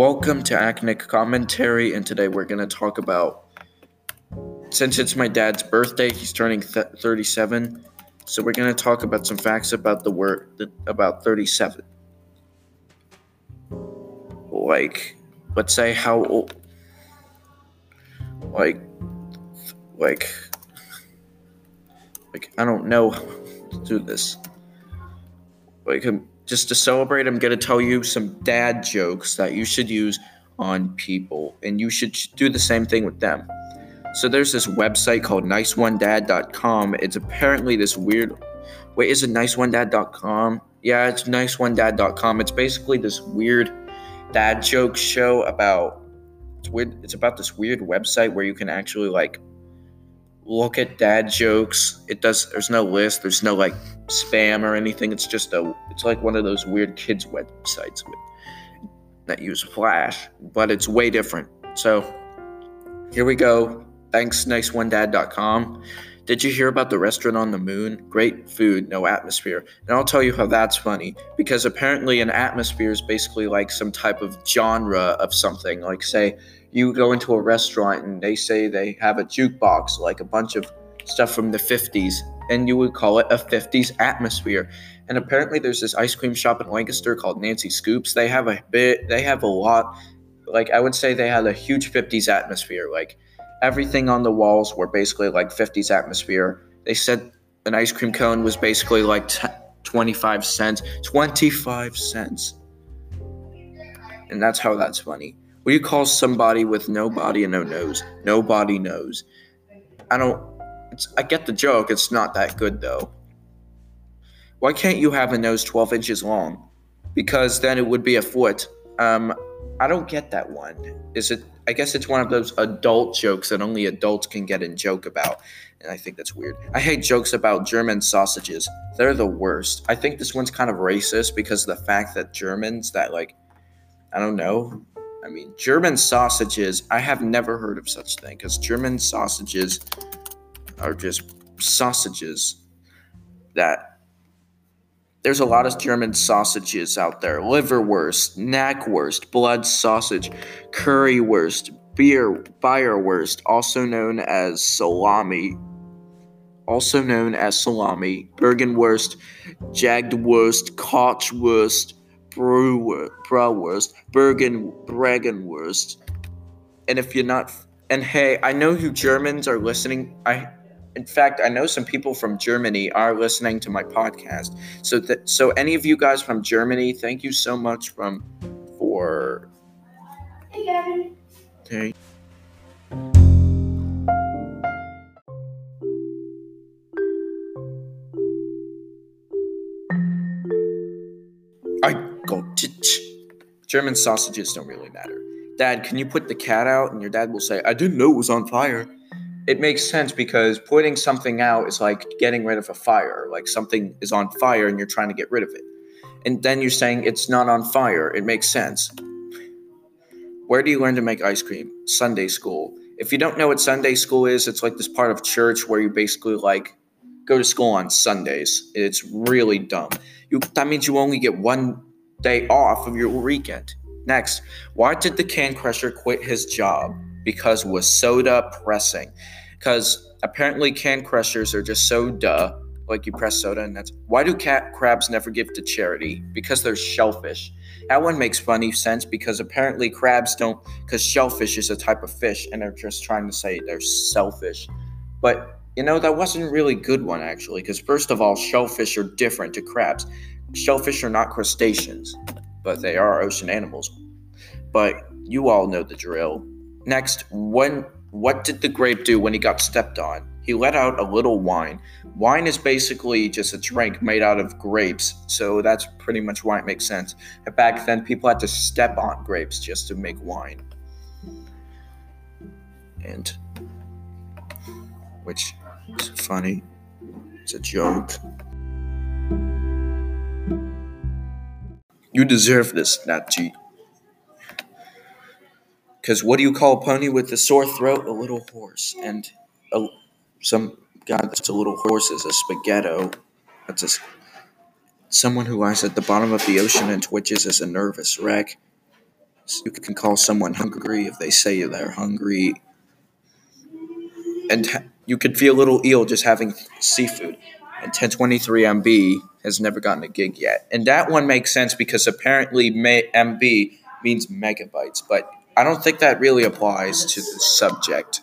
Welcome to Acnic Commentary, and today we're going to talk about. Since it's my dad's birthday, he's turning th- 37, so we're going to talk about some facts about the word about 37. Like, let's say how old. Like, like, like I don't know to do this. Like, um, just to celebrate, I'm going to tell you some dad jokes that you should use on people, and you should do the same thing with them. So there's this website called niceonedad.com. It's apparently this weird. Wait, is it niceonedad.com? Yeah, it's niceonedad.com. It's basically this weird dad joke show about. It's weird. It's about this weird website where you can actually like look at dad jokes. It does. There's no list. There's no like spam or anything. It's just a. It's like one of those weird kids websites with, that use Flash, but it's way different. So here we go. Thanks, niceonedad.com. Did you hear about the restaurant on the moon? Great food, no atmosphere. And I'll tell you how that's funny. Because apparently, an atmosphere is basically like some type of genre of something. Like, say, you go into a restaurant and they say they have a jukebox, like a bunch of stuff from the 50s, and you would call it a 50s atmosphere. And apparently, there's this ice cream shop in Lancaster called Nancy Scoops. They have a bit, they have a lot, like, I would say they had a huge 50s atmosphere. Like, everything on the walls were basically like 50s atmosphere. They said an ice cream cone was basically like t- 25 cents. 25 cents. And that's how that's funny. What do you call somebody with no body and no nose? Nobody knows. I don't. I get the joke. It's not that good though. Why can't you have a nose 12 inches long? Because then it would be a foot. Um, I don't get that one. Is it? I guess it's one of those adult jokes that only adults can get and joke about. And I think that's weird. I hate jokes about German sausages. They're the worst. I think this one's kind of racist because of the fact that Germans that like I don't know. I mean, German sausages, I have never heard of such thing because German sausages are just sausages that there's a lot of German sausages out there. Liverwurst, knackwurst, blood sausage, currywurst, beer, Bayerwurst, also known as salami, also known as salami, Bergenwurst, Jagdwurst, Kochwurst, Bratwurst, brawurst, Bergen, Bregenwurst. And if you're not, and hey, I know you Germans are listening. I, in fact, I know some people from Germany are listening to my podcast. So that, so any of you guys from Germany, thank you so much from for. Hey, Gavin. Hey. I go. German sausages don't really matter. Dad, can you put the cat out? And your dad will say, I didn't know it was on fire. It makes sense because putting something out is like getting rid of a fire. Like something is on fire and you're trying to get rid of it. And then you're saying it's not on fire. It makes sense. Where do you learn to make ice cream? Sunday school. If you don't know what Sunday school is, it's like this part of church where you basically like go to school on Sundays. It's really dumb. You, that means you only get one day off of your weekend. Next, why did the can crusher quit his job? Because was soda pressing. Because apparently can crushers are just so duh, like you press soda and that's why do cat crabs never give to charity? Because they're shellfish. That one makes funny sense because apparently crabs don't because shellfish is a type of fish and they're just trying to say they're selfish. But you know, that wasn't a really good one actually, because first of all, shellfish are different to crabs. Shellfish are not crustaceans, but they are ocean animals. But you all know the drill. Next, when what did the grape do when he got stepped on? He let out a little wine. Wine is basically just a drink made out of grapes, so that's pretty much why it makes sense. Back then, people had to step on grapes just to make wine. and which is funny. It's a joke. You deserve this, Nat G. Because what do you call a pony with a sore throat? A little horse. And a, some guy that's a little horse is a spaghetto. That's a, someone who lies at the bottom of the ocean and twitches is a nervous wreck. So you can call someone hungry if they say they're hungry. And ha- you could feel a little eel just having seafood. And 1023 MB has never gotten a gig yet. And that one makes sense because apparently MB means megabytes, but I don't think that really applies to the subject.